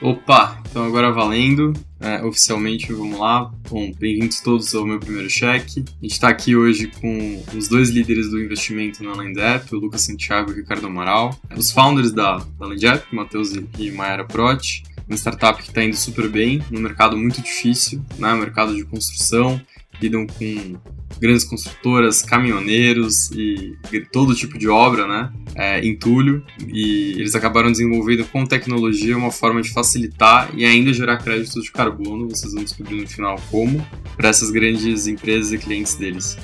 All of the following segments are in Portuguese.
Opa, então agora valendo, é, oficialmente vamos lá. Bom, bem-vindos todos ao meu primeiro cheque. A gente está aqui hoje com os dois líderes do investimento na Lendep, o Lucas Santiago e o Ricardo Amaral, os founders da, da Lendep, Matheus e, e Mayara Proti, uma startup que está indo super bem, num mercado muito difícil, né, mercado de construção, lidam com grandes construtoras, caminhoneiros e todo tipo de obra, né, é, entulho, e eles acabaram desenvolvendo com tecnologia uma forma de facilitar e ainda gerar créditos de carbono, vocês vão descobrir no final como, para essas grandes empresas e clientes deles.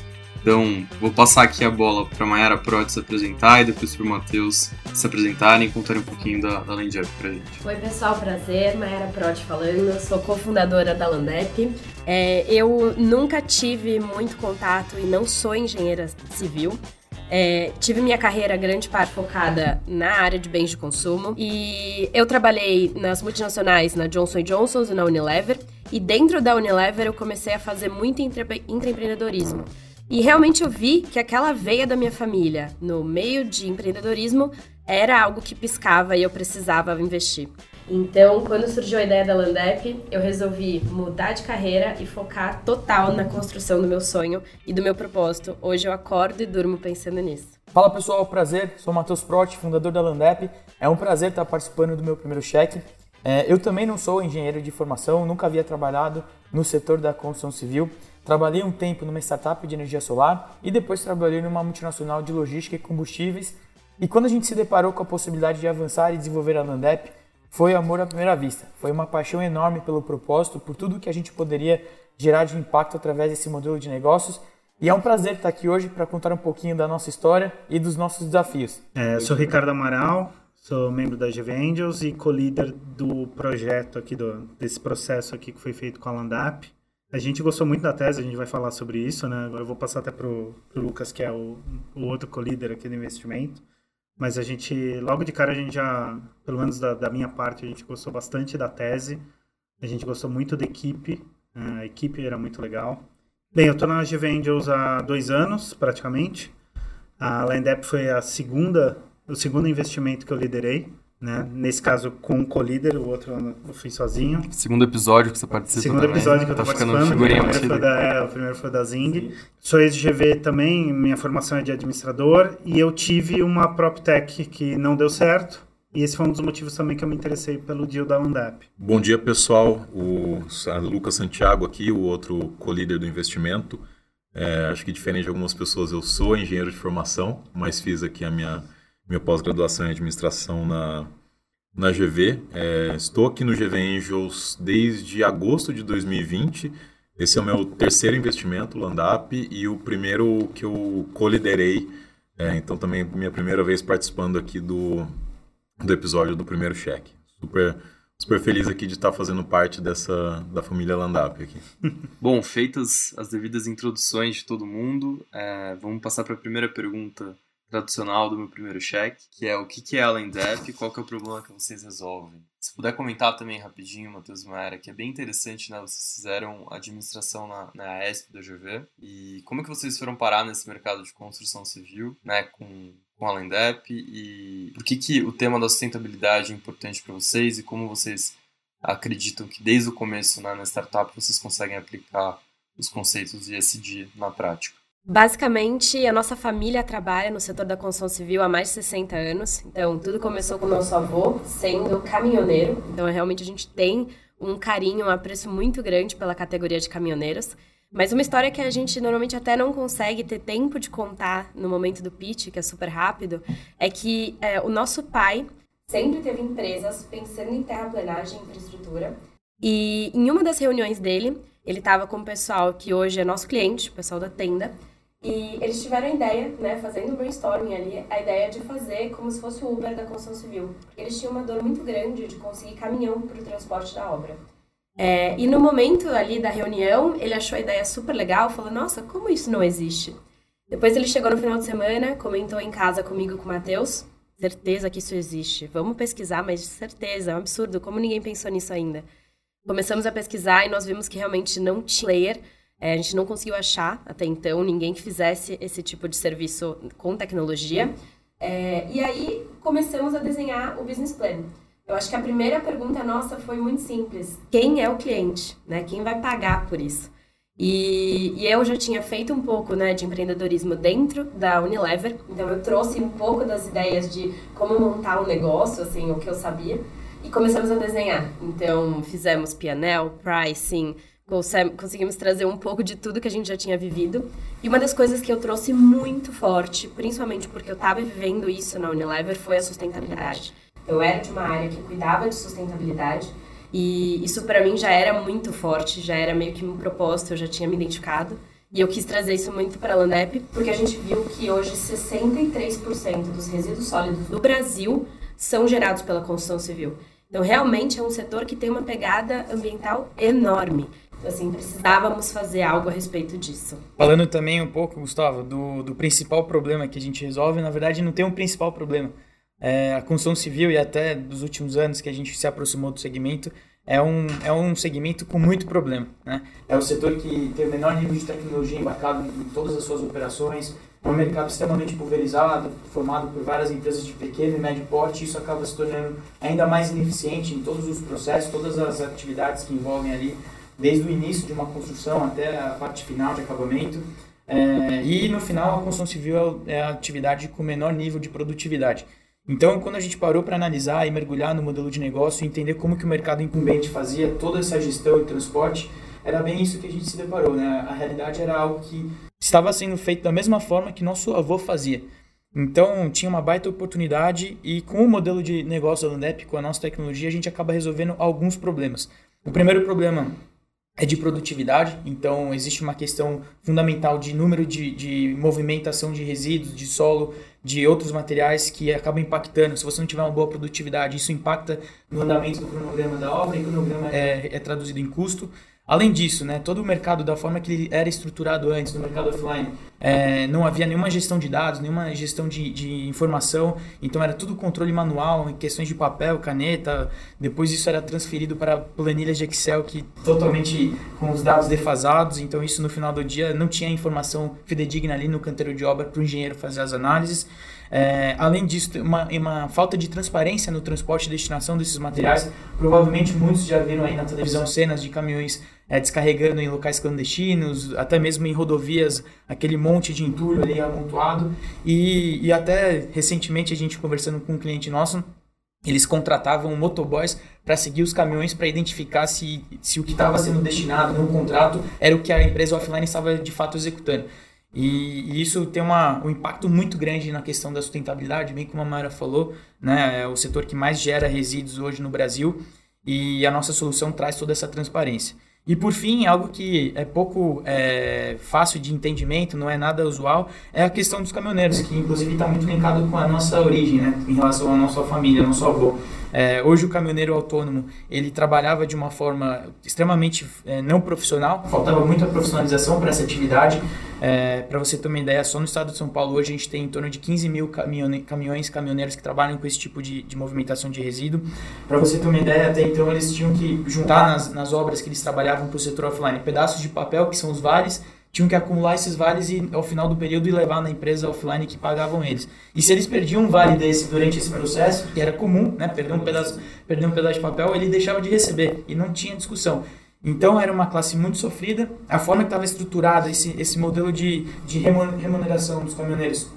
Então, vou passar aqui a bola para Mayara Prot se apresentar e depois para o Matheus se apresentarem e contarem um pouquinho da, da Landep para a gente. Oi, pessoal, prazer. Mayara Prot falando, sou cofundadora da Landep. É, eu nunca tive muito contato e não sou engenheira civil. É, tive minha carreira grande parte focada na área de bens de consumo e eu trabalhei nas multinacionais na Johnson Johnson e na Unilever e dentro da Unilever eu comecei a fazer muito intraempreendedorismo. E realmente eu vi que aquela veia da minha família no meio de empreendedorismo era algo que piscava e eu precisava investir. Então, quando surgiu a ideia da Landep, eu resolvi mudar de carreira e focar total na construção do meu sonho e do meu propósito. Hoje eu acordo e durmo pensando nisso. Fala pessoal, prazer. Sou Matheus Proti, fundador da Landep. É um prazer estar participando do meu primeiro cheque. É, eu também não sou engenheiro de formação, nunca havia trabalhado no setor da construção civil. Trabalhei um tempo numa startup de energia solar e depois trabalhei numa multinacional de logística e combustíveis. E quando a gente se deparou com a possibilidade de avançar e desenvolver a Landep, foi amor à primeira vista. Foi uma paixão enorme pelo propósito, por tudo que a gente poderia gerar de impacto através desse modelo de negócios. E é um prazer estar aqui hoje para contar um pouquinho da nossa história e dos nossos desafios. É, sou Ricardo Amaral, sou membro da GV Angels e co-líder do projeto aqui, do, desse processo aqui que foi feito com a Landap. A gente gostou muito da tese, a gente vai falar sobre isso, né? Agora eu vou passar até pro, pro Lucas, que é o, o outro co-líder aqui do investimento. Mas a gente, logo de cara, a gente já, pelo menos da, da minha parte, a gente gostou bastante da tese. A gente gostou muito da equipe, né? a equipe era muito legal. Bem, eu estou na GV Angels há dois anos, praticamente. A Landep foi a segunda, o segundo investimento que eu liderei. Né? Nesse caso, com um co-líder, o outro eu fui sozinho. Segundo episódio que você participou Segundo também. episódio que eu tá tô ficando participando. O figurinha primeiro, foi da, é, o primeiro foi da Zing. Sou ex-GV também, minha formação é de administrador. E eu tive uma PropTech que não deu certo. E esse foi um dos motivos também que eu me interessei pelo deal da Landap. Bom dia, pessoal. O Lucas Santiago aqui, o outro co-líder do investimento. É, acho que diferente de algumas pessoas, eu sou engenheiro de formação, mas fiz aqui a minha, minha pós-graduação em administração na, na GV. É, estou aqui no GV Angels desde agosto de 2020. Esse é o meu terceiro investimento, Landap, e o primeiro que eu coliderei. É, então, também minha primeira vez participando aqui do, do episódio do primeiro cheque. Super, super feliz aqui de estar fazendo parte dessa da família Landap aqui. Bom, feitas as devidas introduções de todo mundo, é, vamos passar para a primeira pergunta tradicional do meu primeiro cheque, que é o que, que é a Lendep e qual que é o problema que vocês resolvem. Se puder comentar também rapidinho, Matheus Maera, que é bem interessante, né? Vocês fizeram administração na, na ESP da GV e como é que vocês foram parar nesse mercado de construção civil, né? Com, com a Lendep e por que, que o tema da sustentabilidade é importante para vocês e como vocês acreditam que desde o começo né, na startup vocês conseguem aplicar os conceitos de ESG na prática. Basicamente, a nossa família trabalha no setor da construção civil há mais de 60 anos. Então, tudo começou com o nosso avô sendo caminhoneiro. Então, realmente a gente tem um carinho, um apreço muito grande pela categoria de caminhoneiros. Mas uma história que a gente normalmente até não consegue ter tempo de contar no momento do pitch, que é super rápido, é que é, o nosso pai sempre teve empresas pensando em terraplenagem e infraestrutura. E em uma das reuniões dele, ele estava com o pessoal que hoje é nosso cliente, o pessoal da tenda, e eles tiveram a ideia, né, fazendo brainstorming ali, a ideia de fazer como se fosse o Uber da construção civil. Eles tinham uma dor muito grande de conseguir caminhão para o transporte da obra. É, e no momento ali da reunião, ele achou a ideia super legal, falou, nossa, como isso não existe? Depois ele chegou no final de semana, comentou em casa comigo com o Matheus, certeza que isso existe, vamos pesquisar, mas certeza, é um absurdo, como ninguém pensou nisso ainda? Começamos a pesquisar e nós vimos que realmente não tinha player, é, a gente não conseguiu achar até então ninguém que fizesse esse tipo de serviço com tecnologia. É, e aí começamos a desenhar o business plan. Eu acho que a primeira pergunta nossa foi muito simples: quem é o cliente? Né? Quem vai pagar por isso? E, e, eu já tinha feito um pouco né, de empreendedorismo dentro da Unilever, então eu trouxe um pouco das ideias de como montar um negócio, assim, o que eu sabia, e começamos a desenhar. Então fizemos P&L, pricing, conseguimos trazer um pouco de tudo que a gente já tinha vivido. E uma das coisas que eu trouxe muito forte, principalmente porque eu estava vivendo isso na Unilever, foi a sustentabilidade. Eu era de uma área que cuidava de sustentabilidade e isso para mim já era muito forte, já era meio que um propósito, eu já tinha me identificado. E eu quis trazer isso muito para a Landep, porque a gente viu que hoje 63% dos resíduos sólidos do Brasil são gerados pela construção civil. Então, realmente é um setor que tem uma pegada ambiental enorme. Assim, precisávamos fazer algo a respeito disso. Falando também um pouco, Gustavo, do, do principal problema que a gente resolve, na verdade, não tem um principal problema é, a construção civil e até dos últimos anos que a gente se aproximou do segmento, é um, é um segmento com muito problema. Né? É o setor que tem o menor nível de tecnologia embarcado em todas as suas operações, é um mercado extremamente pulverizado, formado por várias empresas de pequeno e médio porte, e isso acaba se tornando ainda mais ineficiente em todos os processos, todas as atividades que envolvem ali, desde o início de uma construção até a parte final de acabamento. É, e no final, a construção civil é a atividade com menor nível de produtividade. Então, quando a gente parou para analisar e mergulhar no modelo de negócio e entender como que o mercado incumbente fazia toda essa gestão e transporte, era bem isso que a gente se deparou, né? A realidade era algo que estava sendo feito da mesma forma que nosso avô fazia. Então, tinha uma baita oportunidade e com o modelo de negócio da Landep, com a nossa tecnologia, a gente acaba resolvendo alguns problemas. O primeiro problema é de produtividade, então existe uma questão fundamental de número de, de movimentação de resíduos, de solo, de outros materiais que acabam impactando. Se você não tiver uma boa produtividade, isso impacta no andamento do cronograma da obra, e o cronograma é, é traduzido em custo. Além disso, né, todo o mercado, da forma que ele era estruturado antes, no mercado offline, é, não havia nenhuma gestão de dados, nenhuma gestão de, de, informação, então era tudo controle manual, em questões de papel, caneta, depois isso era transferido para planilhas de Excel que totalmente com os dados defasados, então isso no final do dia não tinha informação fidedigna ali no canteiro de obra para o engenheiro fazer as análises. É, além disso, uma, uma falta de transparência no transporte e destinação desses materiais. Provavelmente muitos já viram aí na televisão cenas de caminhões é, descarregando em locais clandestinos, até mesmo em rodovias, aquele monte de entulho ali amontoado. E, e até recentemente a gente conversando com um cliente nosso, eles contratavam motoboys para seguir os caminhões para identificar se, se o que estava sendo destinado no contrato era o que a empresa offline estava de fato executando. E, isso tem uma, um impacto muito grande na questão da sustentabilidade, bem como a Mara falou, né, é o setor que mais gera resíduos hoje no Brasil e a nossa solução traz toda essa transparência. E por fim, algo que é pouco é, fácil de entendimento, não é nada usual, é a questão dos caminhoneiros, que inclusive está muito linkado com a nossa origem, né, em relação à nossa família, nosso avô. É, hoje o caminhoneiro autônomo ele trabalhava de uma forma extremamente é, não profissional, faltava muita profissionalização para essa atividade. É, para você ter uma ideia, só no estado de São Paulo hoje a gente tem em torno de 15 mil caminhone caminhões, caminhoneiros que trabalham com esse tipo de, de movimentação de resíduo. Para você ter uma ideia, até então eles tinham que juntar nas, nas obras que eles trabalhavam para o setor offline pedaços de papel, que são os vales, tinham que acumular esses vales e, ao final do período e levar na empresa offline que pagavam eles. E se eles perdiam um vale desse durante esse processo, que era comum, né, perder um pedaço, perder um pedaço de papel, ele deixava de receber e não tinha discussão. Então era uma classe muito sofrida. A forma que estava estruturada esse, esse modelo de, de remuneração dos caminhoneiros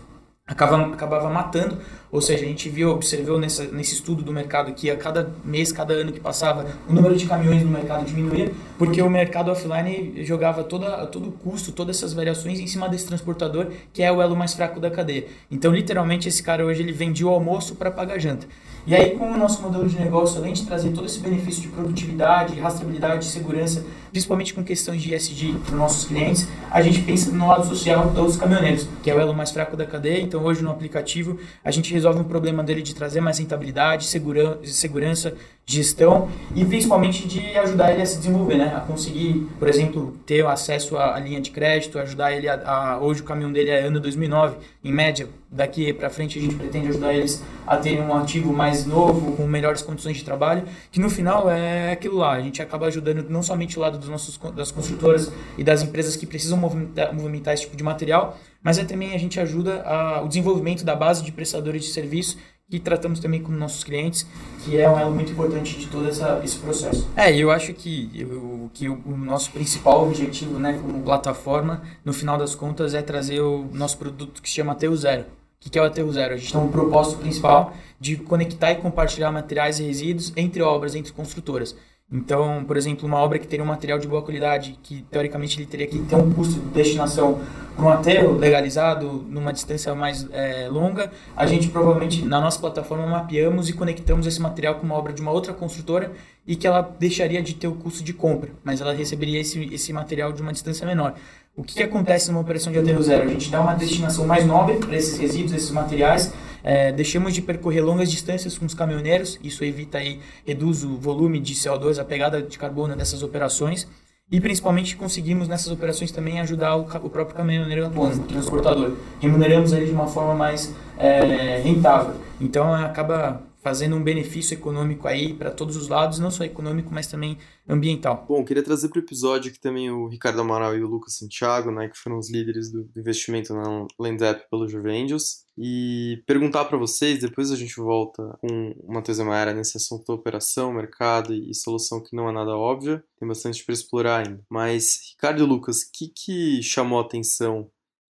acabava, acabava matando, ou seja, a gente viu, observou nessa, nesse estudo do mercado que a cada mês, cada ano que passava, o número de caminhões no mercado diminuía, porque o mercado offline jogava toda, todo o custo, todas essas variações em cima desse transportador, que é o elo mais fraco da cadeia. Então, literalmente, esse cara hoje ele vendia o almoço para pagar janta. E aí, com o nosso modelo de negócio, além de trazer todo esse benefício de produtividade, rastreabilidade, segurança, principalmente com questões de ESG para os nossos clientes, a gente pensa no lado social dos caminhoneiros, que é o elo mais fraco da cadeia. Então, hoje no aplicativo, a gente resolve um problema dele de trazer mais rentabilidade, segura, segurança, gestão e principalmente de ajudar ele a se desenvolver, né? A conseguir, por exemplo, ter acesso à, linha de crédito, ajudar ele a, a, hoje o caminhão dele é ano 2009, em média, daqui para frente a gente pretende ajudar eles a terem um ativo mais novo, com melhores condições de trabalho, que no final é aquilo lá, a gente acaba ajudando não somente o lado dos nossos das construtoras e das empresas que precisam movimentar, movimentar esse tipo de material, mas é também a gente ajuda a, o desenvolvimento da base de prestadores de serviço que tratamos também com nossos clientes, que é um elo muito importante de todo essa, esse processo. É, eu acho que, eu, que o, o, nosso principal objetivo né, como plataforma, no final das contas, é trazer o nosso produto que se chama Teu Zero. O que é o Aterro Zero? A gente tem um propósito principal de conectar e compartilhar materiais e resíduos entre obras, entre construtoras. Então, por exemplo, uma obra que teria um material de boa qualidade, que teoricamente ele teria que ter um custo de destinação para um aterro legalizado numa distância mais é, longa, a gente provavelmente na nossa plataforma mapeamos e conectamos esse material com uma obra de uma outra construtora e que ela deixaria de ter o custo de compra, mas ela receberia esse, esse material de uma distância menor. O que, que acontece numa operação de aterro zero? A gente dá uma destinação mais nobre para esses resíduos, esses materiais, é, deixamos de percorrer longas distâncias com os caminhoneiros, isso evita aí, reduz o volume de CO2, a pegada de carbono dessas operações, e principalmente conseguimos nessas operações também ajudar o, o próprio caminhoneiro o transportador. Remuneramos ele de uma forma mais é, rentável. Então acaba fazendo um benefício econômico aí para todos os lados, não só econômico, mas também ambiental. Bom, queria trazer para o episódio aqui também o Ricardo Amaral e o Lucas Santiago, né, que foram os líderes do investimento na LandApp pelo Juve Angels, e perguntar para vocês, depois a gente volta com uma coisa maior nesse assunto operação, mercado e solução que não é nada óbvia, tem bastante para explorar ainda. Mas, Ricardo e Lucas, o que, que chamou a atenção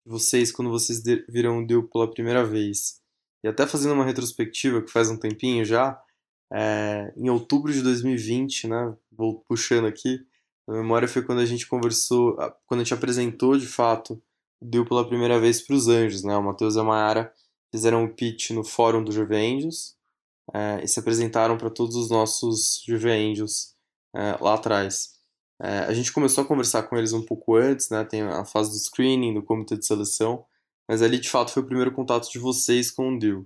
de vocês quando vocês viram o deal pela primeira vez? E até fazendo uma retrospectiva que faz um tempinho já, é, em outubro de 2020, né, vou puxando aqui, a memória foi quando a gente conversou, quando a gente apresentou de fato deal pela primeira vez para os anjos, né, o Matheus e a Mayara fizeram um pitch no fórum do Juve Angels é, e se apresentaram para todos os nossos Juve Angels é, lá atrás. É, a gente começou a conversar com eles um pouco antes, né, tem a fase do screening, do comitê de seleção, mas ali de fato foi o primeiro contato de vocês com o Deal.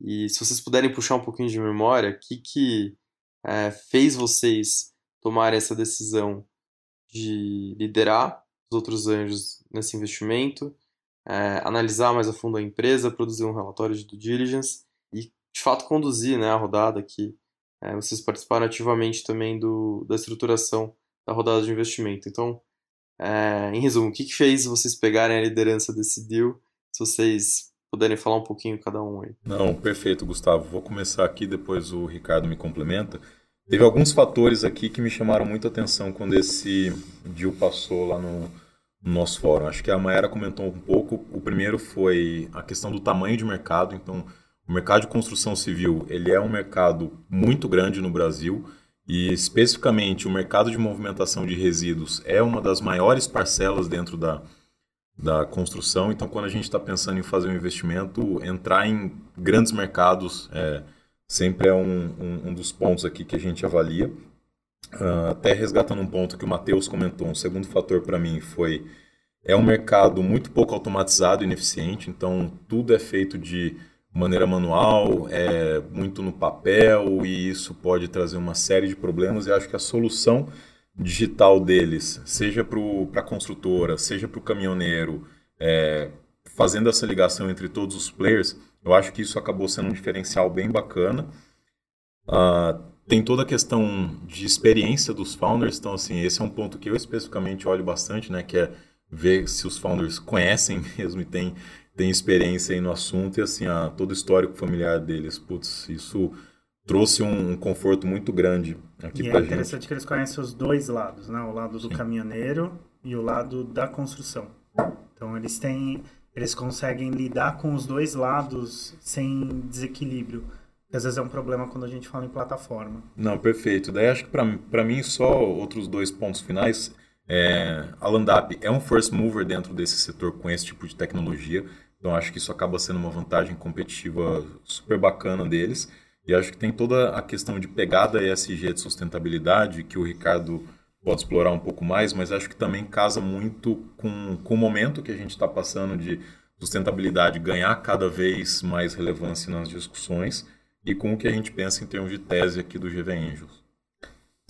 E se vocês puderem puxar um pouquinho de memória, o que, que é, fez vocês tomarem essa decisão de liderar os outros anjos nesse investimento, é, analisar mais a fundo a empresa, produzir um relatório de due diligence e de fato conduzir né, a rodada que é, vocês participaram ativamente também do, da estruturação da rodada de investimento. Então, é, em resumo, o que, que fez vocês pegarem a liderança desse deal se vocês puderem falar um pouquinho cada um aí. Não, perfeito, Gustavo. Vou começar aqui, depois o Ricardo me complementa. Teve alguns fatores aqui que me chamaram muita atenção quando esse deal passou lá no, no nosso fórum. Acho que a Maera comentou um pouco. O primeiro foi a questão do tamanho de mercado. Então, o mercado de construção civil ele é um mercado muito grande no Brasil e especificamente o mercado de movimentação de resíduos é uma das maiores parcelas dentro da, da construção. Então, quando a gente está pensando em fazer um investimento, entrar em grandes mercados é, sempre é um, um, um, dos pontos aqui que a gente avalia. Uh, até resgatando um ponto que o Matheus comentou, um segundo fator para mim foi é um mercado muito pouco automatizado e ineficiente, então tudo é feito de maneira manual, é muito no papel e isso pode trazer uma série de problemas e acho que a solução digital deles, seja para a construtora, seja para o caminhoneiro, é, fazendo essa ligação entre todos os players, eu acho que isso acabou sendo um diferencial bem bacana. Uh, tem toda a questão de experiência dos founders, então assim, esse é um ponto que eu especificamente olho bastante, né, que é ver se os founders conhecem mesmo e têm tem experiência aí no assunto e assim, a, todo o histórico familiar deles, putz, isso trouxe um, um conforto muito grande aqui e pra é interessante que eles conhecem os dois lados, né? O lado do Sim. caminhoneiro e o lado da construção. Então eles têm, eles conseguem lidar com os dois lados sem desequilíbrio. Às vezes é um problema quando a gente fala em plataforma. Não, perfeito. Daí acho que para mim só outros dois pontos finais. É, a Landap é um first mover dentro desse setor com esse tipo de tecnologia. Então acho que isso acaba sendo uma vantagem competitiva super bacana deles. E acho que tem toda a questão de pegada ESG de sustentabilidade, que o Ricardo pode explorar um pouco mais, mas acho que também casa muito com, com o momento que a gente está passando de sustentabilidade ganhar cada vez mais relevância nas discussões e com o que a gente pensa em termos de tese aqui do GV Angels.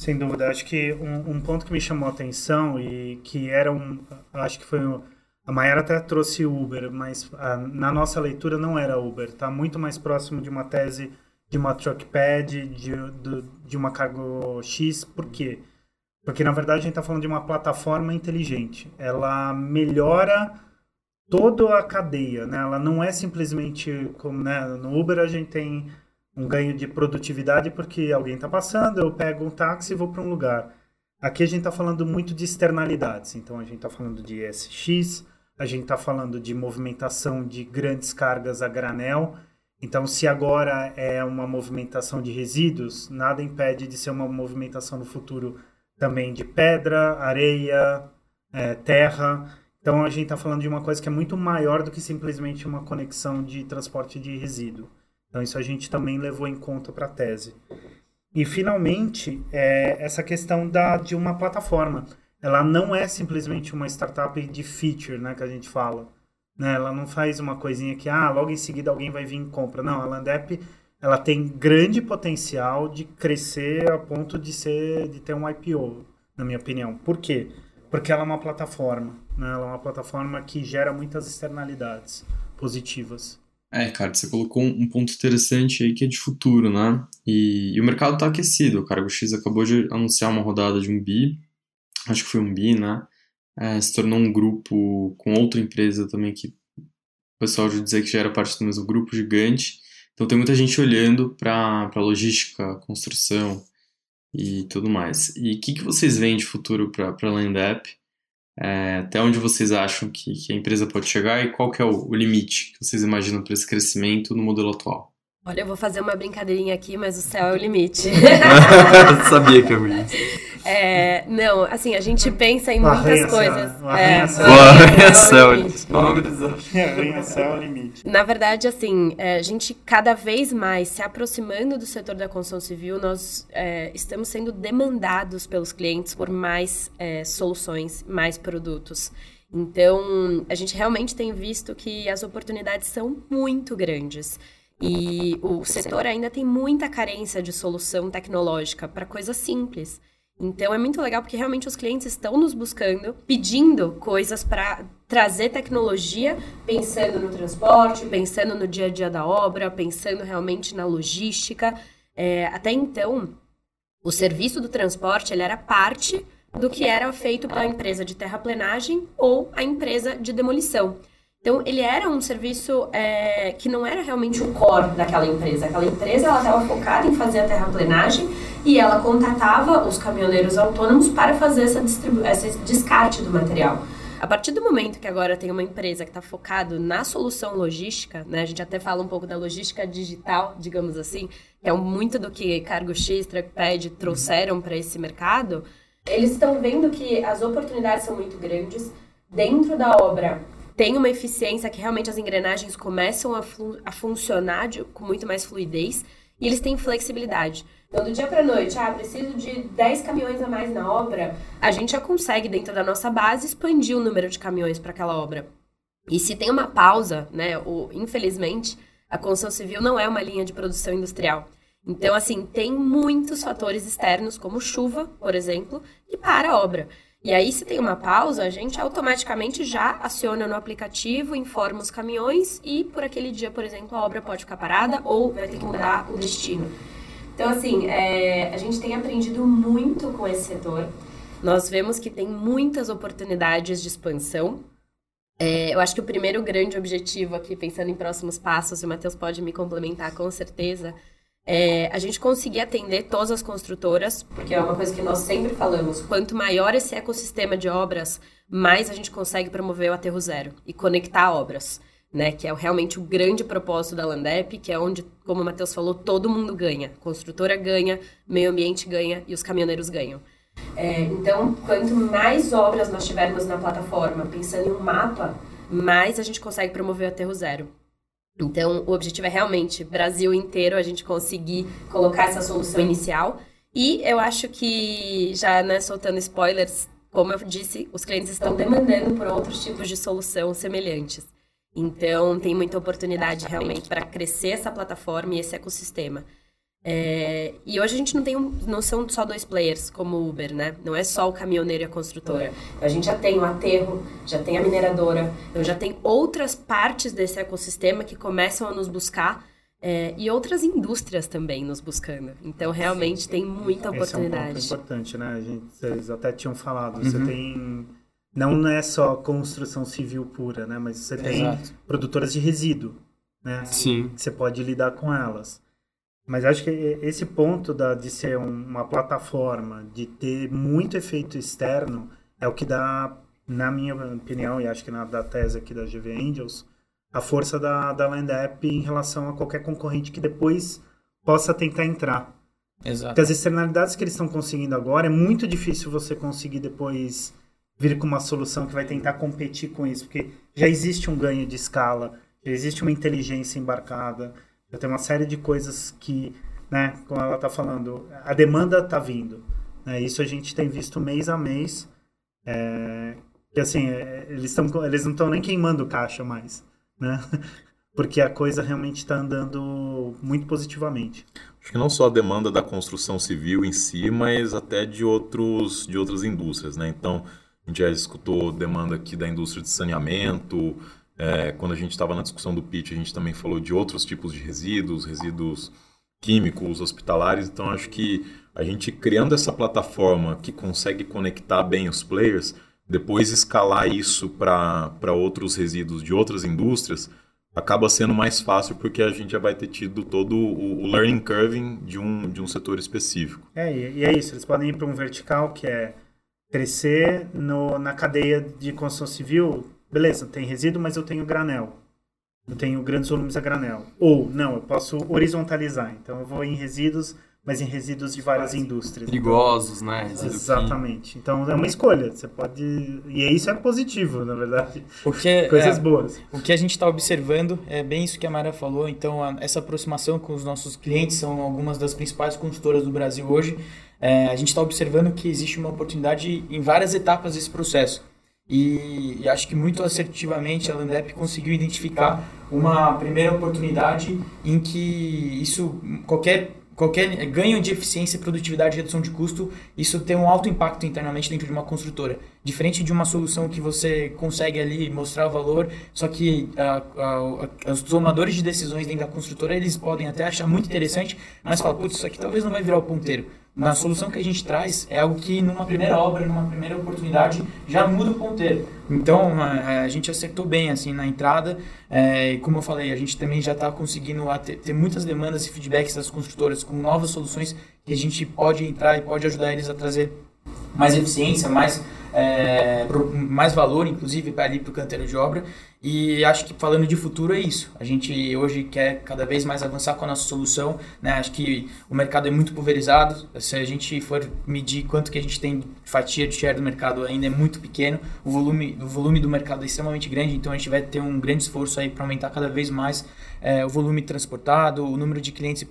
Sem dúvida, acho que um, um ponto que me chamou a atenção e que era um, acho que foi um, a Mayara até trouxe Uber, mas a, na nossa leitura não era Uber, está muito mais próximo de uma tese de uma truckpad, de, de, de uma cargo X. Por quê? Porque, na verdade, a gente está falando de uma plataforma inteligente. Ela melhora toda a cadeia, né? Ela não é simplesmente como né, no Uber a gente tem um ganho de produtividade porque alguém está passando, eu pego um táxi e vou para um lugar. Aqui a gente está falando muito de externalidades, então a gente está falando de SX, a gente está falando de movimentação de grandes cargas a granel. Então, se agora é uma movimentação de resíduos, nada impede de ser uma movimentação no futuro também de pedra, areia, é, terra. Então, a gente está falando de uma coisa que é muito maior do que simplesmente uma conexão de transporte de resíduo. Então, isso a gente também levou em conta para a tese. E, finalmente, é essa questão da, de uma plataforma. Ela não é simplesmente uma startup de feature, né, que a gente fala. Né? Ela não faz uma coisinha que, ah, logo em seguida alguém vai vir e compra. Não, a Landep, ela tem grande potencial de crescer a ponto de ser, de ter um IPO, na minha opinião. Por quê? Porque ela é uma plataforma, né? Ela é uma plataforma que gera muitas externalidades positivas. É, cara, você colocou um ponto interessante aí que é de futuro, né? E, e o mercado está aquecido. O Cargo X acabou de anunciar uma rodada de um bi, acho que foi um bi, né? É, se tornou um grupo com outra empresa também que o pessoal já dizia que já era parte do mesmo grupo gigante. Então tem muita gente olhando para logística, construção e tudo mais. E o que, que vocês veem de futuro para a LandApp? É, até onde vocês acham que, que, a empresa pode chegar e qual que é o, o limite que vocês imaginam para esse crescimento no modelo atual? Olha, eu vou fazer uma brincadeirinha aqui, mas o céu é o limite. sabia que eu ia é, Não, assim, a gente pensa em muitas arranha coisas. Arranha-céu. Arranha-céu é o limite. Na verdade, assim, é, a gente cada vez mais se aproximando do setor da construção civil, nós é, estamos sendo demandados pelos clientes por mais é, soluções, mais produtos. Então, a gente realmente tem visto que as oportunidades são muito grandes. E o setor ainda tem muita carência de solução tecnológica para coisas simples. Então é muito legal porque realmente os clientes estão nos buscando, pedindo coisas para trazer tecnologia, pensando no transporte, pensando no dia a dia da obra, pensando realmente na logística. É, até então, o serviço do transporte ele era parte do que era feito pela empresa de terraplenagem ou a empresa de demolição. Então, ele era um serviço é, que não era realmente o core daquela empresa. Aquela empresa ela estava focada em fazer a terraplenagem e ela contratava os caminhoneiros autônomos para fazer essa esse descarte do material. A partir do momento que agora tem uma empresa que está focado na solução logística, né, a gente até fala um pouco da logística digital, digamos assim, que é muito do que Cargo X, Trackpad trouxeram para esse mercado, eles estão vendo que as oportunidades são muito grandes. Dentro da obra, tem uma eficiência que realmente as engrenagens começam a, a funcionar de, com muito mais fluidez e eles têm flexibilidade. Então, do dia para noite, ah, preciso de 10 caminhões a mais na obra, a gente já consegue, dentro da nossa base, expandir o número de caminhões para aquela obra. E se tem uma pausa, né, ou, infelizmente, a construção civil não é uma linha de produção industrial. Então, assim, tem muitos fatores externos, como chuva, por exemplo, que para a obra. E aí, se tem uma pausa, a gente automaticamente já aciona no aplicativo, informa os caminhões e por aquele dia, por exemplo, a obra pode ficar parada ou vai ter que mudar o destino. Então, assim, é, a gente tem aprendido muito com esse setor. Nós vemos que tem muitas oportunidades de expansão. É, eu acho que o primeiro grande objetivo aqui, pensando em próximos passos, e o Matheus pode me complementar com certeza, é, a gente conseguir atender todas as construtoras, porque é uma coisa que nós sempre falamos, quanto maior esse ecossistema de obras, mais a gente consegue promover o aterro zero e conectar obras, né? Que é realmente o grande propósito da Landep, que é onde, como o Matheus falou, todo mundo ganha. Construtora ganha, meio ambiente ganha e os caminhoneiros ganham. É, então, quanto mais obras nós tivermos na plataforma, pensando em um mapa, mais a gente consegue promover o aterro zero. Então, o objetivo é realmente, Brasil inteiro, a gente conseguir colocar essa solução inicial. E eu acho que, já né, soltando spoilers, como eu disse, os clientes estão demandando por outros tipos de solução semelhantes. Então, tem muita oportunidade realmente para crescer essa plataforma e esse ecossistema. É, e hoje a gente não tem não são só dois players como o Uber, né? Não é só o caminhoneiro e a construtora. A gente já tem o aterro, já tem a mineradora, então já tem outras partes desse ecossistema que começam a nos buscar é, e outras indústrias também nos buscando. Então realmente tem muita oportunidade. Esse é um ponto importante, né? A gente, vocês até tinham falado. Uhum. Você tem não é só construção civil pura, né? Mas você tem Exato. produtoras de resíduo, né? Sim. Você pode lidar com elas. Mas acho que esse ponto da, de ser um- uma plataforma, de ter muito efeito externo, é o que dá, na minha opinião, e acho que na da tese aqui da GV Angels, a força da, da Land App em relação a qualquer concorrente que depois possa tentar entrar. Exato. Porque as externalidades que eles estão conseguindo agora, é muito difícil você conseguir depois vir com uma solução que vai tentar competir com isso, porque já existe um ganho de escala, já existe uma inteligência embarcada, tem uma série de coisas que, né, como ela está falando, a demanda está vindo. né, isso a gente tem visto mês a mês. É, que assim, é, eles, tão, eles não estão nem queimando caixa mais, né? Porque a coisa realmente está andando muito positivamente. Acho que não só a demanda da construção civil em si, mas até de, outros, de outras indústrias, né? Então, a gente já escutou demanda aqui da indústria de saneamento, é, quando a gente estava na discussão do pitch, a gente também falou de outros tipos de resíduos, resíduos químicos, hospitalares, então acho que a gente criando essa plataforma que consegue conectar bem os players, depois escalar isso para outros resíduos de outras indústrias, acaba sendo mais fácil porque a gente já vai ter tido todo o, o learning curve de um, de um setor específico. É, e é isso, eles podem ir para um vertical que é crescer no, na cadeia de construção civil, beleza, tem resíduo, mas eu tenho granel. Eu tenho grandes volumes a granel. Ou, não, eu posso horizontalizar. Então, eu vou em resíduos, mas em resíduos de várias indústrias. Perigosos, né? Resíduo. Exatamente. Então, é uma escolha. Você pode... E isso é positivo, na verdade. Porque Coisas é, boas. o que a gente está observando é bem isso que a Mara falou. Então, a- essa aproximação com os nossos clientes são algumas das principais construtoras do Brasil hoje. É, a gente está observando que existe uma oportunidade em várias etapas desse processo. E, e acho que muito assertivamente a Landep conseguiu identificar uma primeira oportunidade em que isso, qualquer, qualquer ganho de eficiência, produtividade redução de custo, isso tem um alto impacto internamente dentro de uma construtora. Diferente de uma solução que você consegue ali mostrar o valor, só que os tomadores de decisões dentro da construtora, eles podem até achar muito interessante, mas falam, putz, isso aqui talvez não vai virar o ponteiro. Na solução que a gente traz, é algo que numa primeira obra, numa primeira oportunidade, já muda o ponteiro. Então, a, a gente acertou bem assim na entrada. É, como eu falei, a gente também já está conseguindo ter, ter muitas demandas e feedbacks das construtoras com novas soluções que a gente pode entrar e pode ajudar eles a trazer mais eficiência, mais, é, pro- mais valor, inclusive, para ali para o canteiro de obra. E acho que falando de futuro é isso. A gente hoje quer cada vez mais avançar com a nossa solução. Né? Acho que o mercado é muito pulverizado. Se a gente for medir quanto que a gente tem de fatia de share do mercado ainda é muito pequeno. O volume, o volume do mercado é extremamente grande, então a gente vai ter um grande esforço aí para aumentar cada vez mais é, o volume transportado, o número de clientes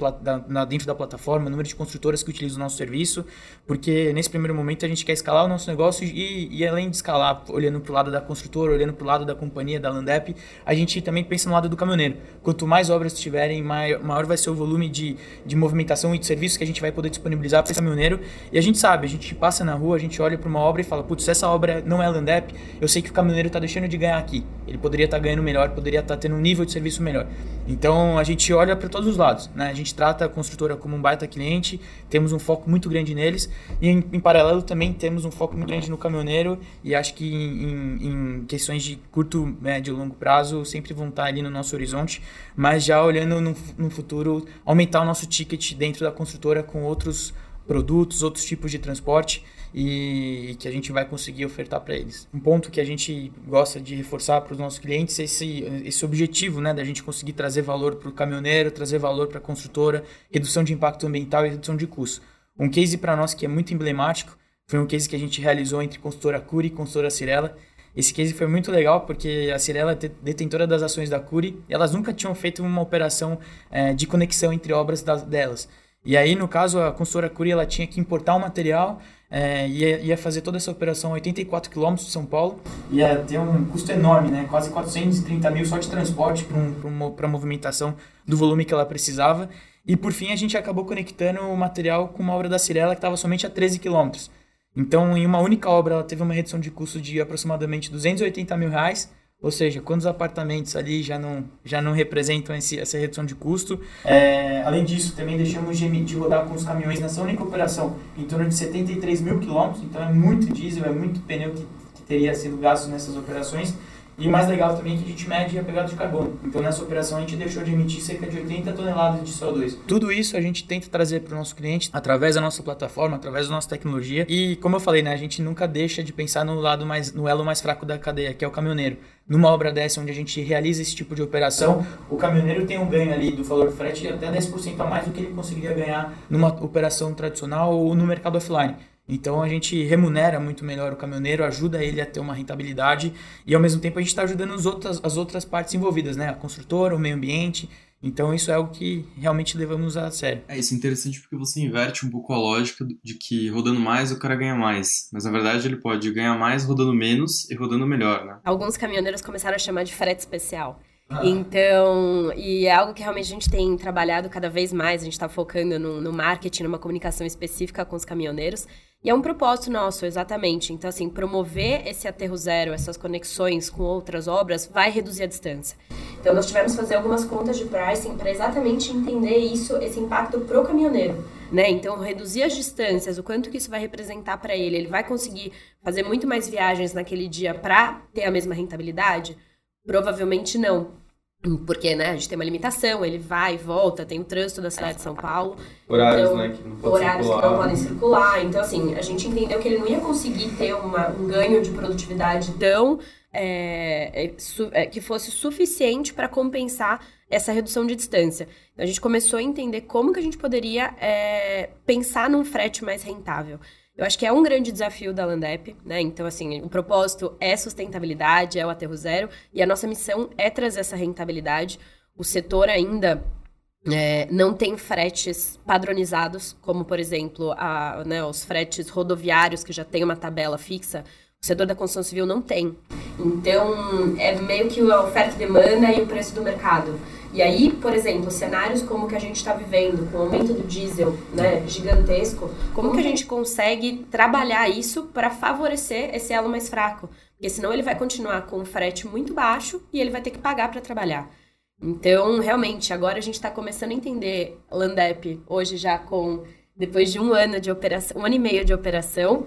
na- dentro da plataforma, o número de construtoras que utilizam o nosso serviço, porque nesse primeiro momento a gente quer escalar o nosso negócio e, e além de escalar, olhando para o lado da construtora, olhando para o lado da companhia, da Landep, a gente também pensa no lado do caminhoneiro. Quanto mais obras tiverem, maior, vai ser o volume de, de movimentação e de serviços que a gente vai poder disponibilizar para esse caminhoneiro. E a gente sabe, a gente passa na rua, a gente olha para uma obra e fala, putz, essa obra não é Landep, eu sei que o caminhoneiro está deixando de ganhar aqui. Ele poderia estar ganhando melhor, poderia estar tendo um nível de serviço melhor. Então a gente olha para todos os lados, né? A gente trata a construtora como um baita cliente, temos um foco muito grande neles e em, em paralelo também temos um foco muito grande no caminhoneiro e acho que em, em questões de curto, médio e longo prazo sempre vão estar ali no nosso horizonte, mas já olhando no, no futuro aumentar o nosso ticket dentro da construtora com outros produtos, outros tipos de transporte e que a gente vai conseguir ofertar para eles. Um ponto que a gente gosta de reforçar para os nossos clientes é esse, esse objetivo, né, da gente conseguir trazer valor para o caminhoneiro, trazer valor para a construtora, redução de impacto ambiental e redução de custos. Um case para nós que é muito emblemático foi um case que a gente realizou entre construtora Curi e construtora Cirela. Esse case foi muito legal porque a Cirela é detentora das ações da Curi e elas nunca tinham feito uma operação é, de conexão entre obras das, delas. E aí, no caso, a consultora Cury ela tinha que importar o material, é, ia, ia fazer toda essa operação a 84 quilômetros de São Paulo, ia ter um custo enorme, né? quase 430 mil só de transporte para um, a movimentação do volume que ela precisava. E por fim, a gente acabou conectando o material com uma obra da Cirela que estava somente a 13 quilômetros. Então, em uma única obra, ela teve uma redução de custo de aproximadamente 280 mil reais ou seja, quantos apartamentos ali já não, já não representam esse, essa redução de custo? É, além disso, também deixamos de, de rodar com os caminhões nessa única operação em torno de 73 mil quilômetros, então é muito diesel, é muito pneu que, que teria sido gasto nessas operações. E o mais legal também é que a gente mede a pegada de carbono. Então, nessa operação, a gente deixou de emitir cerca de 80 toneladas de CO2. Tudo isso a gente tenta trazer para o nosso cliente através da nossa plataforma, através da nossa tecnologia. E, como eu falei, né, a gente nunca deixa de pensar no lado mais, no elo mais fraco da cadeia, que é o caminhoneiro. Numa obra dessa, onde a gente realiza esse tipo de operação, o caminhoneiro tem um ganho ali do valor frete de até 10% a mais do que ele conseguiria ganhar numa operação tradicional ou no mercado offline. Então a gente remunera muito melhor o caminhoneiro, ajuda ele a ter uma rentabilidade e ao mesmo tempo a gente está ajudando as outras, as outras partes envolvidas, né? A construtora, o meio ambiente. Então isso é algo que realmente levamos a sério. É, isso é interessante porque você inverte um pouco a lógica de que rodando mais o cara ganha mais. Mas na verdade ele pode ganhar mais rodando menos e rodando melhor, né? Alguns caminhoneiros começaram a chamar de frete especial. Então, e é algo que realmente a gente tem trabalhado cada vez mais, a gente está focando no, no, marketing, numa comunicação específica com os caminhoneiros, e é um propósito nosso, exatamente. Então, assim, promover esse aterro zero, essas conexões com outras obras, vai reduzir a distância. Então, nós tivemos que fazer algumas contas de pricing para exatamente entender isso, esse impacto pro caminhoneiro. Né? Então, reduzir as distâncias, o quanto que isso vai representar para ele, ele vai conseguir fazer muito mais viagens naquele dia para ter a mesma rentabilidade? Provavelmente não. Porque, né, a gente tem uma limitação, ele vai e volta, tem o trânsito da cidade de São Paulo. Horários, então, né, que não podem Horários circular. que não podem circular. Então, assim, a gente entendeu que ele não ia conseguir ter uma, um ganho de produtividade tão... É, é, é, que fosse suficiente para compensar essa redução de distância. Então, a gente começou a entender como que a gente poderia é, pensar num frete mais rentável. Eu acho que é um grande desafio da Landep, né? Então, assim, o propósito é sustentabilidade, é o aterro zero, e a nossa missão é trazer essa rentabilidade. O setor ainda é, não tem fretes padronizados, como, por exemplo, a, né, os fretes rodoviários, que já tem uma tabela fixa. O setor da construção civil não tem. Então, é meio que a oferta e demanda e o preço do mercado. E aí, por exemplo, cenários como que a gente está vivendo, com o aumento do diesel né, gigantesco, como que a gente consegue trabalhar isso para favorecer esse elo mais fraco? Porque senão ele vai continuar com um frete muito baixo e ele vai ter que pagar para trabalhar. Então, realmente, agora a gente está começando a entender Landep hoje já com, depois de um ano de operação, um ano e meio de operação,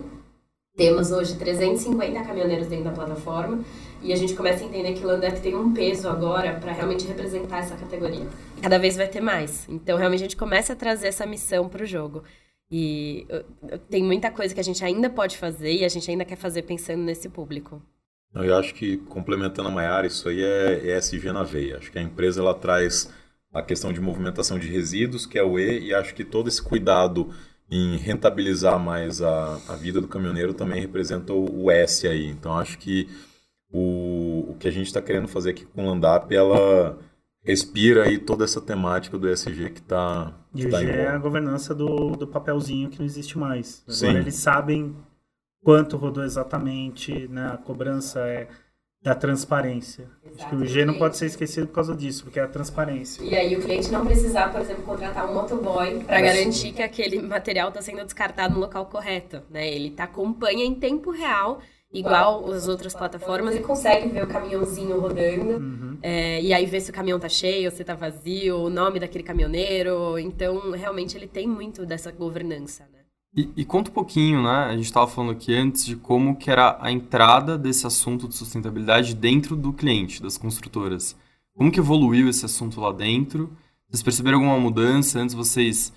temos hoje 350 caminhoneiros dentro da plataforma e a gente começa a entender que o Landep tem um peso agora para realmente representar essa categoria. Cada vez vai ter mais. Então, realmente, a gente começa a trazer essa missão para o jogo. E tem muita coisa que a gente ainda pode fazer e a gente ainda quer fazer pensando nesse público. Eu acho que, complementando a Maiara, isso aí é ESG na veia. Acho que a empresa ela traz a questão de movimentação de resíduos, que é o E, e acho que todo esse cuidado em rentabilizar mais a, a vida do caminhoneiro também representa o, o S aí. Então, acho que o, o que a gente está querendo fazer aqui com o Landap, ela respira aí toda essa temática do ESG que está E o tá é a governança do, do papelzinho que não existe mais. Agora Sim. eles sabem quanto rodou exatamente, né? A cobrança é da transparência. Acho que o G não pode ser esquecido por causa disso, porque é a transparência. E aí o cliente não precisar, por exemplo, contratar um motoboy para garantir que aquele material está sendo descartado no local correto, né? Ele tá, acompanha em tempo real, igual as outras plataformas, e consegue ver o caminhãozinho rodando. Uhum. é, e aí ver se o caminhão tá cheio, se tá vazio, o nome daquele caminhoneiro. Então, realmente, ele tem muito dessa governança, né? E, e conta um pouquinho, né? A gente estava falando aqui antes de como que era a entrada desse assunto de sustentabilidade dentro do cliente, das construtoras. Como que evoluiu esse assunto lá dentro? Vocês perceberam alguma mudança? Antes vocês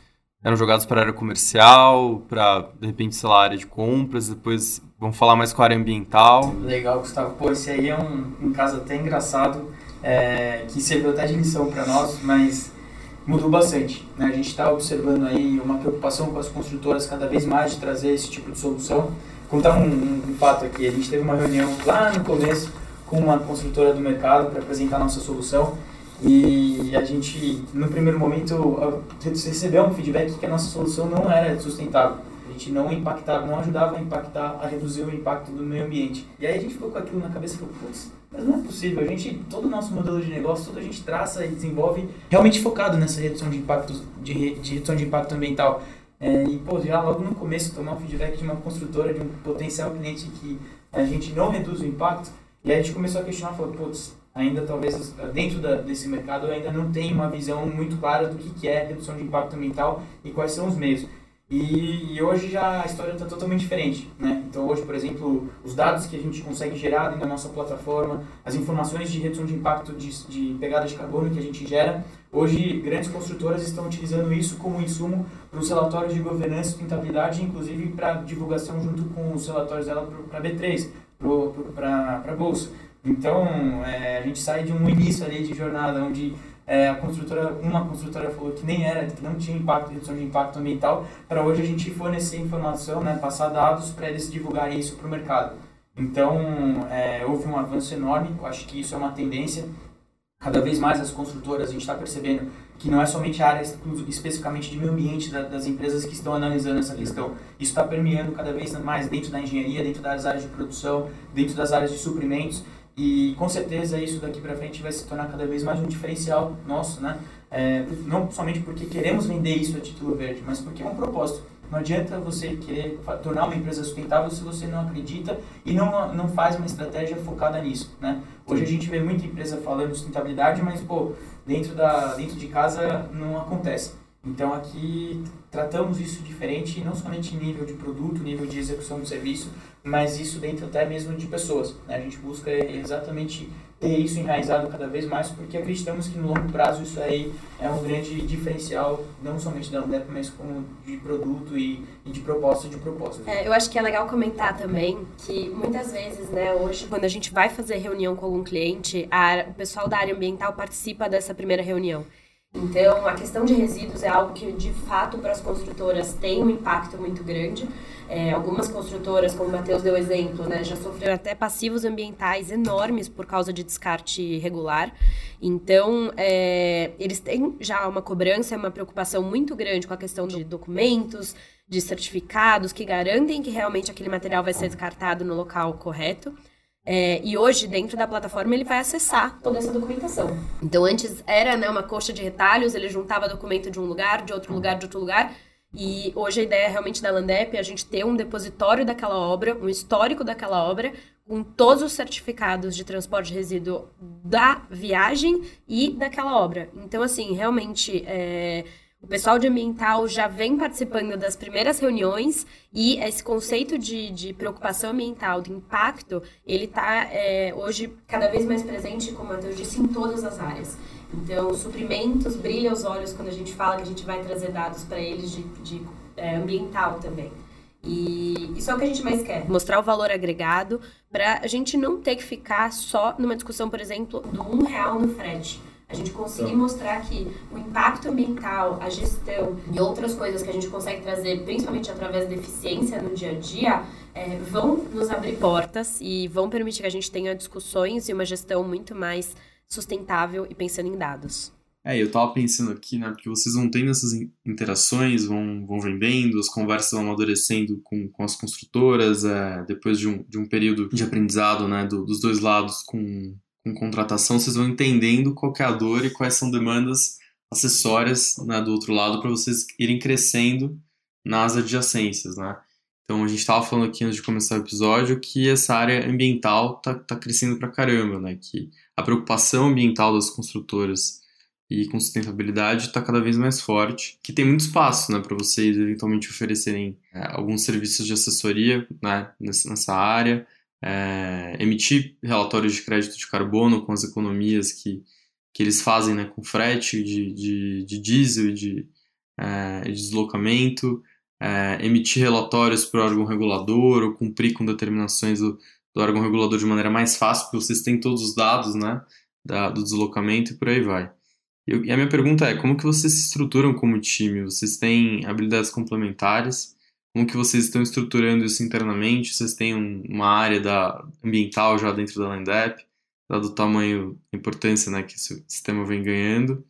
eram jogados para a área comercial, para, de repente, sei lá, área de compras, depois vão falar mais com a área ambiental. Legal, Gustavo. Pô, esse aí é um, um caso até engraçado, é, que serviu até de lição para nós, mas mudou bastante. Né? A gente está observando aí uma preocupação com as construtoras cada vez mais de trazer esse tipo de solução. Contar um, um, um fato aqui, a gente teve uma reunião lá no começo com uma construtora do mercado para apresentar a nossa solução e a gente, no primeiro momento, recebeu um feedback que a nossa solução não era sustentável. A gente não impactava, não ajudava a impactar, a reduzir o impacto do meio ambiente. E aí a gente ficou com aquilo na cabeça e falou, putz, mas não é possível. A gente, todo o nosso modelo de negócio, todo a gente traça e desenvolve realmente focado nessa redução de impacto, de, de redução de impacto ambiental. É, e, pô, já logo no começo, tomar um feedback de uma construtora, de um potencial cliente que a gente não reduz o impacto, e aí a gente começou a questionar, falou, putz, ainda talvez dentro da, desse mercado ainda não tem uma visão muito clara do que, que é redução de impacto ambiental e quais são os meios. E, e hoje já a história está totalmente diferente, né? Então hoje, por exemplo, os dados que a gente consegue gerar dentro da nossa plataforma, as informações de redução de impacto de, de pegada de carbono que a gente gera, hoje grandes construtoras estão utilizando isso como insumo para os relatórios de governança e sustentabilidade, inclusive para divulgação junto com os relatórios dela para a B3, para a Bolsa. Então, é, a gente sai de um início ali de jornada onde é, a construtora, uma construtora falou que nem era, que não tinha impacto, redução de impacto ambiental, para hoje a gente fornecer informação, né, passar dados para eles divulgarem isso para o mercado. Então, é, houve um avanço enorme, eu acho que isso é uma tendência. Cada vez mais as construtoras, a gente está percebendo que não é somente a área especificamente de meio ambiente das empresas que estão analisando essa questão. Isso está permeando cada vez mais dentro da engenharia, dentro das áreas de produção, dentro das áreas de suprimentos. E com certeza isso daqui para frente vai se tornar cada vez mais um diferencial nosso, né? É, não somente porque queremos vender isso a título verde, mas porque é um propósito. Não adianta você querer tornar uma empresa sustentável se você não acredita e não, não faz uma estratégia focada nisso, né? Hoje a gente vê muita empresa falando de sustentabilidade, mas, pô, dentro, da, dentro de casa não acontece. Então aqui tratamos isso diferente, não somente em nível de produto, nível de execução do serviço, mas isso dentro até mesmo de pessoas. Né? A gente busca exatamente ter isso enraizado cada vez mais, porque acreditamos que no longo prazo isso aí é um grande diferencial, não somente da Undep, mas como de produto e, e de proposta de proposta. É, eu acho que é legal comentar também que muitas vezes, né, hoje, quando a gente vai fazer reunião com algum cliente, a, o pessoal da área ambiental participa dessa primeira reunião. Então, a questão de resíduos é algo que, de fato, para as construtoras tem um impacto muito grande. É, algumas construtoras, como o Matheus deu exemplo, né, já sofreram até passivos ambientais enormes por causa de descarte irregular. Então, é, eles têm já uma cobrança, uma preocupação muito grande com a questão de documentos, de certificados que garantem que realmente aquele material vai ser descartado no local correto. É, e hoje, dentro da plataforma, ele vai acessar toda essa documentação. Então, antes era né, uma coxa de retalhos, ele juntava documento de um lugar, de outro lugar, de outro lugar. E hoje a ideia realmente da Landep é a gente ter um depositório daquela obra, um histórico daquela obra, com todos os certificados de transporte de resíduo da viagem e daquela obra. Então, assim, realmente. É o pessoal de ambiental já vem participando das primeiras reuniões e esse conceito de, de preocupação ambiental, de impacto, ele está é, hoje cada vez mais presente, como eu disse, em todas as áreas. Então, suprimentos brilha os olhos quando a gente fala que a gente vai trazer dados para eles de, de é, ambiental também. E isso é o que a gente mais quer, mostrar o valor agregado para a gente não ter que ficar só numa discussão, por exemplo, do um real no frete a gente conseguir então. mostrar que o impacto ambiental, a gestão e outras coisas que a gente consegue trazer, principalmente através da eficiência no dia a dia, é, vão nos abrir portas e vão permitir que a gente tenha discussões e uma gestão muito mais sustentável e pensando em dados. É, eu tava pensando aqui, né, porque vocês vão tendo essas interações, vão, vão vendendo, as conversas vão amadurecendo com, com as construtoras, é, depois de um, de um período de aprendizado, né, do, dos dois lados com, com contratação, vocês vão entendendo qual é a dor e quais são demandas acessórias né, do outro lado para vocês irem crescendo nas adjacências, né? Então a gente estava falando aqui antes de começar o episódio que essa área ambiental tá, tá crescendo pra caramba, né? Que a preocupação ambiental das construtoras e com sustentabilidade está cada vez mais forte, que tem muito espaço, né, para vocês eventualmente oferecerem é, alguns serviços de assessoria, né, nessa área, é, emitir relatórios de crédito de carbono com as economias que, que eles fazem né, com frete de, de, de diesel e de, é, de deslocamento, é, emitir relatórios para o órgão regulador ou cumprir com determinações do, do, órgão regulador de maneira mais fácil, porque vocês têm todos os dados né, da, do deslocamento e por aí vai. E, a minha pergunta é, como que vocês se estruturam como time? Vocês têm habilidades complementares? Como que vocês estão estruturando isso internamente? Vocês têm um, uma área da, ambiental já dentro da Landep, dado o tamanho, a importância né, que esse sistema vem ganhando.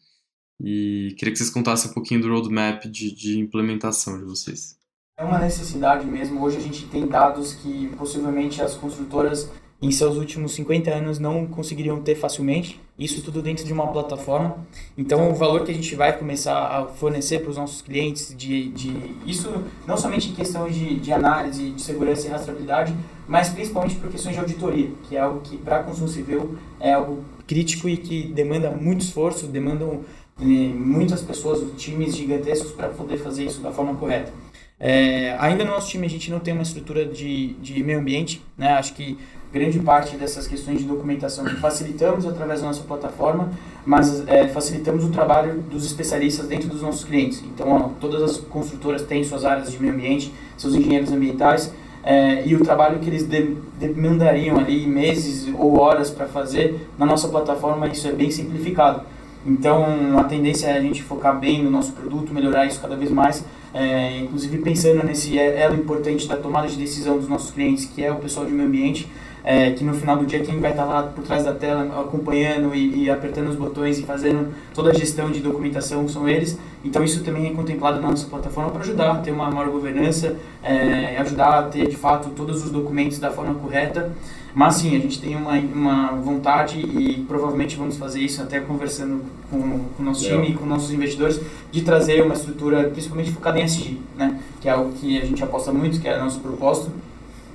E queria que vocês contassem um pouquinho do roadmap de, de implementação de vocês. É uma necessidade mesmo. Hoje a gente tem dados que possivelmente as construtoras em seus últimos 50 anos não conseguiriam ter facilmente. Isso tudo dentro de uma plataforma. Então, o valor que a gente vai começar a fornecer para os nossos clientes, de, de isso não somente em questões de, de análise, de segurança e rastreabilidade, mas principalmente por questões de auditoria, que é algo que para a construção civil é algo crítico e que demanda muito esforço, demandam eh, muitas pessoas, times gigantescos para poder fazer isso da forma correta. É, ainda no nosso time a gente não tem uma estrutura de, de meio ambiente, né? Acho que grande parte dessas questões de documentação que facilitamos através da nossa plataforma, mas é, facilitamos o trabalho dos especialistas dentro dos nossos clientes. Então, ó, todas as construtoras têm suas áreas de meio ambiente, seus engenheiros ambientais, é, e o trabalho que eles de, demandariam ali meses ou horas para fazer na nossa plataforma, isso é bem simplificado. Então, a tendência é a gente focar bem no nosso produto, melhorar isso cada vez mais, é, inclusive pensando nesse elo importante da tomada de decisão dos nossos clientes, que é o pessoal de meio ambiente, é, que no final do dia quem vai estar lá por trás da tela acompanhando e, e, apertando os botões e fazendo toda a gestão de documentação são eles. Então isso também é contemplado na nossa plataforma para ajudar a ter uma maior governança, é, ajudar a ter de fato todos os documentos da forma correta. Mas sim, a gente tem uma, uma vontade e provavelmente vamos fazer isso até conversando com, com o nosso time e com nossos investidores, de trazer uma estrutura principalmente focada em SG, né? que é algo que a gente aposta muito, que é o nosso propósito.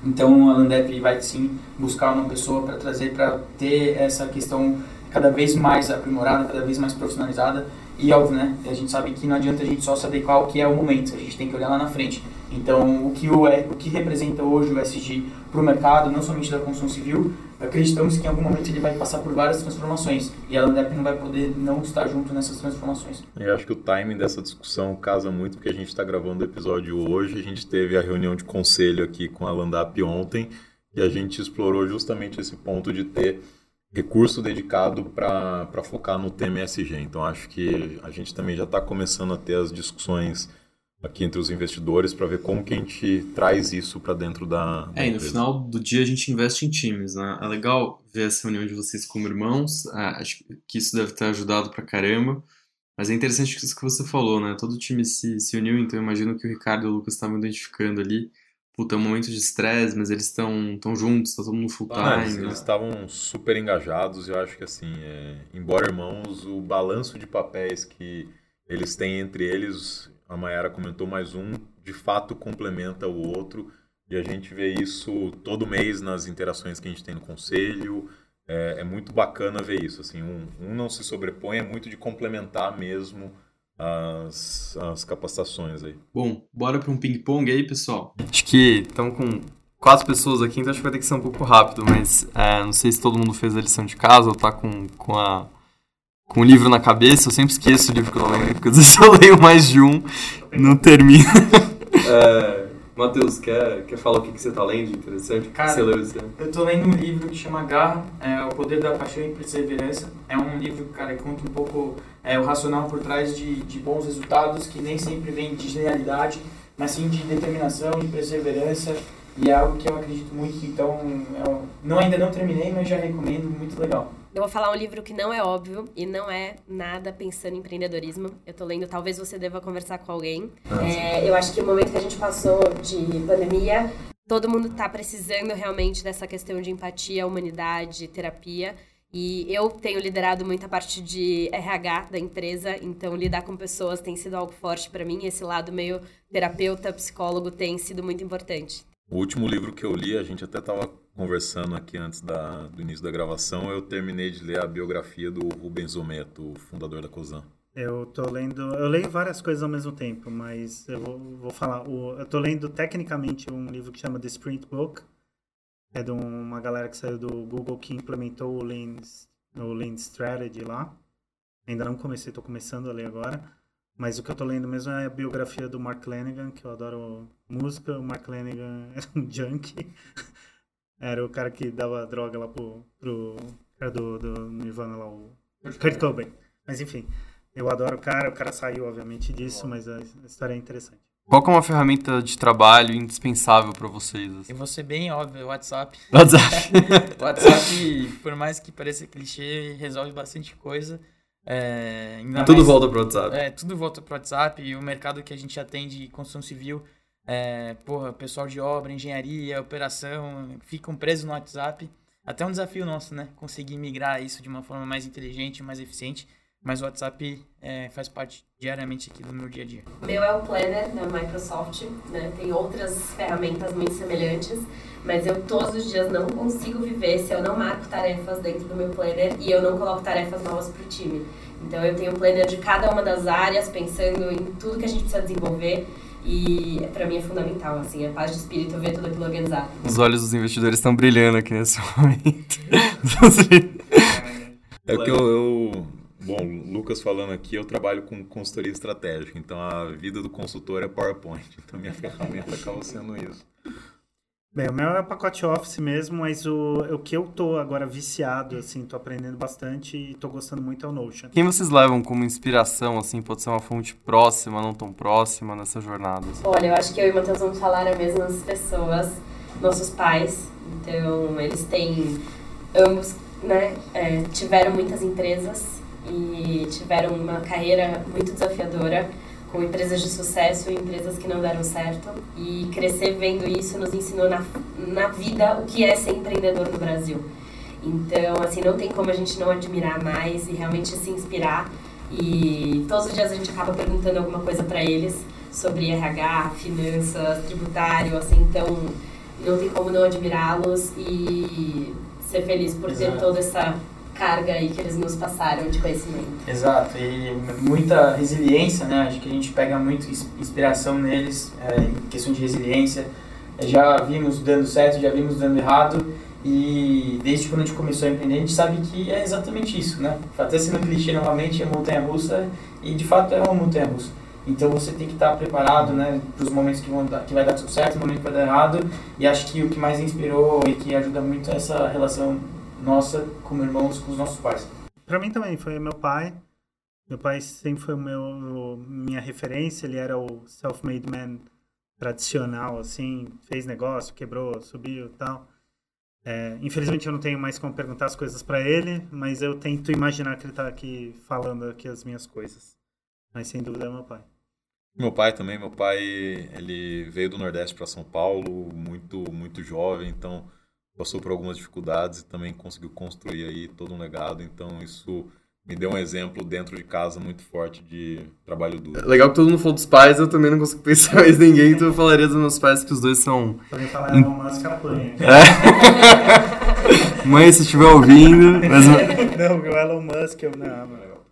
Então a Landep vai sim buscar uma pessoa para trazer para ter essa questão cada vez mais aprimorada, cada vez mais profissionalizada e óbvio, né? A gente sabe que não adianta a gente só se adequar ao que é o momento, a gente tem que olhar lá na frente. Então, o que, o, o que representa hoje o SG para o mercado, não somente da construção civil, acreditamos que em algum momento ele vai passar por várias transformações e a Landep não vai poder não estar junto nessas transformações. Eu acho que o timing dessa discussão casa muito porque a gente está gravando o episódio hoje, a gente teve a reunião de conselho aqui com a Landap ontem e a gente explorou justamente esse ponto de ter recurso dedicado para focar no tema. Então acho que a gente também já está começando a ter as discussões aqui entre os investidores para ver como que a gente traz isso para dentro da, da É, e no final do dia a gente investe em times, né? É legal ver essa reunião de vocês como irmãos, é, acho que isso deve ter ajudado para caramba, mas é interessante isso que você falou, né? Todo time se, se uniu, então eu imagino que o Ricardo e o Lucas estavam identificando ali, puta, é um momento de estresse, mas eles estão tão juntos, tá todo mundo full time. Ah, eles né? estavam super engajados, eu acho que assim, é, embora irmãos, o balanço de papéis que eles têm entre eles a Mayara comentou mais um, de fato complementa o outro. E a gente vê isso todo mês nas interações que a gente tem no conselho. É, é muito bacana ver isso. Assim, um, um, não se sobrepõe, é muito de complementar mesmo as, as capacitações aí. Bom, bora para um ping-pong aí, pessoal. Acho que estamos com quatro pessoas aqui, então acho que vai ter que ser um pouco rápido, mas é, não sei se todo mundo fez a lição de casa ou tá com, com a com o livro na cabeça, eu sempre esqueço o livro que eu leio, porque às vezes eu leio mais de um, não termino. é, Matheus, quer, quer falar o que, que você está lendo interessante? Cara, você leu esse ano? eu estou lendo um livro que chama Garra, é, O Poder da Paixão e Perseverança. É um livro, cara, que conta um pouco é, o racional por trás de, de bons resultados, que nem sempre vem de genialidade, mas sim de determinação, de perseverança, e é algo que eu acredito muito, então eu é não, ainda não terminei, mas já recomendo, muito legal. Eu vou falar um livro que não é óbvio e não é nada pensando em empreendedorismo. Eu tô lendo Talvez Você Deva Conversar com Alguém. É, eu acho que o momento que a gente passou de pandemia, todo mundo tá precisando realmente dessa questão de empatia, humanidade, terapia. E eu tenho liderado muita parte de RH da empresa, então lidar com pessoas tem sido algo forte para mim. Esse lado meio terapeuta, psicólogo tem sido muito importante. O último livro que eu li, a gente até estava conversando aqui antes da, do início da gravação, eu terminei de ler a biografia do Rubens Ometo, fundador da COSAN. Eu tô lendo, eu leio várias coisas ao mesmo tempo, mas eu vou, vou falar, o, eu tô lendo tecnicamente um livro que chama The Sprint Book, é de uma galera que saiu do Google que implementou o Lean, o Lean Strategy lá. Ainda não comecei, tô começando a ler agora. Mas o que eu tô lendo mesmo é a biografia do Mark Lanigan, que eu adoro música. O Mark Lanigan era um junkie. era o cara que dava droga lá pro, pro cara do, do Nirvana lá, o Kurt Cobain. Mas enfim, eu adoro o cara. O cara saiu, obviamente, disso, mas a história é interessante. Qual é uma ferramenta de trabalho indispensável para vocês? Assim? Eu vou ser bem óbvio, WhatsApp. WhatsApp. WhatsApp, por mais que pareça clichê, resolve bastante coisa. É, tudo mais, volta pro WhatsApp. É, tudo volta pro WhatsApp e o mercado que a gente atende, construção civil, é, porra, pessoal de obra, engenharia, operação, ficam presos no WhatsApp. Até um desafio nosso, né? Conseguir migrar isso de uma forma mais inteligente, mais eficiente. Mas o WhatsApp é, faz parte diariamente aqui do meu dia a dia. O meu é o Planner da Microsoft, né? Tem outras ferramentas muito semelhantes, mas eu todos os dias não consigo viver se eu não marco tarefas dentro do meu Planner e eu não coloco tarefas novas para o time. Então eu tenho um Planner de cada uma das áreas, pensando em tudo que a gente precisa desenvolver. E para mim é fundamental, assim, a paz de espírito ver tudo aquilo organizado. Os olhos dos investidores estão brilhando aqui nesse momento. é que eu, eu, Bom, Lucas falando aqui, eu trabalho com consultoria estratégica, então a vida do consultor é PowerPoint, então minha ferramenta acaba sendo isso. Bem, o meu é pacote Office mesmo, mas o, o que eu tô agora viciado, assim, tô aprendendo bastante e tô gostando muito é o Notion. Quem vocês levam como inspiração, assim, pode ser uma fonte próxima, não tão próxima nessa jornada? Assim? Olha, eu acho que eu e o Matheus vamos falar as mesmas pessoas, nossos pais. Então, eles têm, ambos, né, é, tiveram muitas empresas e tiveram uma carreira muito desafiadora com empresas de sucesso e empresas que não deram certo. E crescer vendo isso nos ensinou na, na vida o que é ser empreendedor no Brasil. Então, assim, não tem como a gente não admirar mais e realmente se inspirar. E todos os dias a gente acaba perguntando alguma coisa para eles sobre RH, finanças, tributário, assim, então não tem como não admirá-los e ser feliz por Exato. ter toda essa carga aí que eles nos passaram de conhecimento. Exato, e muita resiliência, né? Acho que a gente pega muito inspiração neles é, em questão de resiliência. Já vimos dando certo, já vimos dando errado, e desde quando a gente começou a empreender, a gente sabe que é exatamente isso, né? Até sendo clichê novamente, é montanha-russa, e de fato é uma montanha-russa. Então você tem que estar preparado, né, para os momentos que, vão dar, que vai dar tudo certo, o momento que vai dar errado. E acho que o que mais inspirou e que ajuda muito é essa relação nossa como irmãos com os nossos pais. Para mim também foi meu pai. Meu pai sempre foi meu minha referência. Ele era o self-made man tradicional, assim, fez negócio, quebrou, subiu, tal. É, infelizmente eu não tenho mais como perguntar as coisas para ele, mas eu tento imaginar que ele está aqui falando aqui as minhas coisas. Mas sem dúvida é meu pai. Meu pai também, meu pai, ele veio do Nordeste para São Paulo, muito muito jovem, então passou por algumas dificuldades e também conseguiu construir aí todo um legado. Então isso me deu um exemplo dentro de casa muito forte de trabalho duro. Legal que todo mundo falou dos pais, eu também não consigo pensar mais ninguém, então eu falaria dos meus pais que os dois são. Também falar Elon Musk apanha. É. Mãe, se estiver ouvindo. Mas... Não, o Elon Musk, eu não,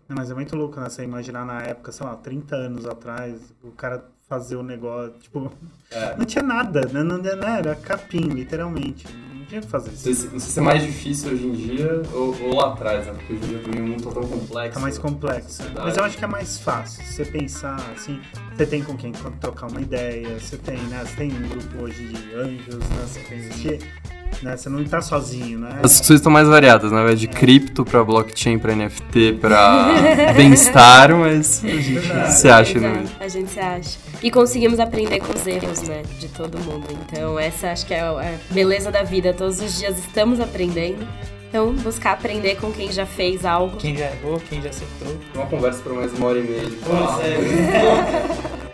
não, mas é muito louco, né? Você imaginar na época, sei lá, 30 anos atrás, o cara fazer o um negócio, tipo, é. não tinha nada, né? não, não, não, era capim, literalmente tinha que fazer isso. Não sei, se é mais difícil hoje em dia ou, ou lá atrás, né? Porque hoje em dia também o mundo tá tão complexo. Tá mais complexo. Né? Mas eu acho que é mais fácil. Você pensar assim, você tem com quem trocar uma ideia, você tem, né? Você tem um grupo hoje de anjos, né? Você tem né? Você não está sozinho, né? As discussões estão mais variadas, né? De cripto para blockchain, para NFT, para bem-estar, mas a gente Verdade. se acha, né? A gente se acha. E conseguimos aprender com os erros, né? De todo mundo. Então, essa acho que é a beleza da vida. Todos os dias estamos aprendendo. Então, buscar aprender com quem já fez algo. Quem já errou, quem já acertou. Uma conversa para mais uma hora e meia. Pois é.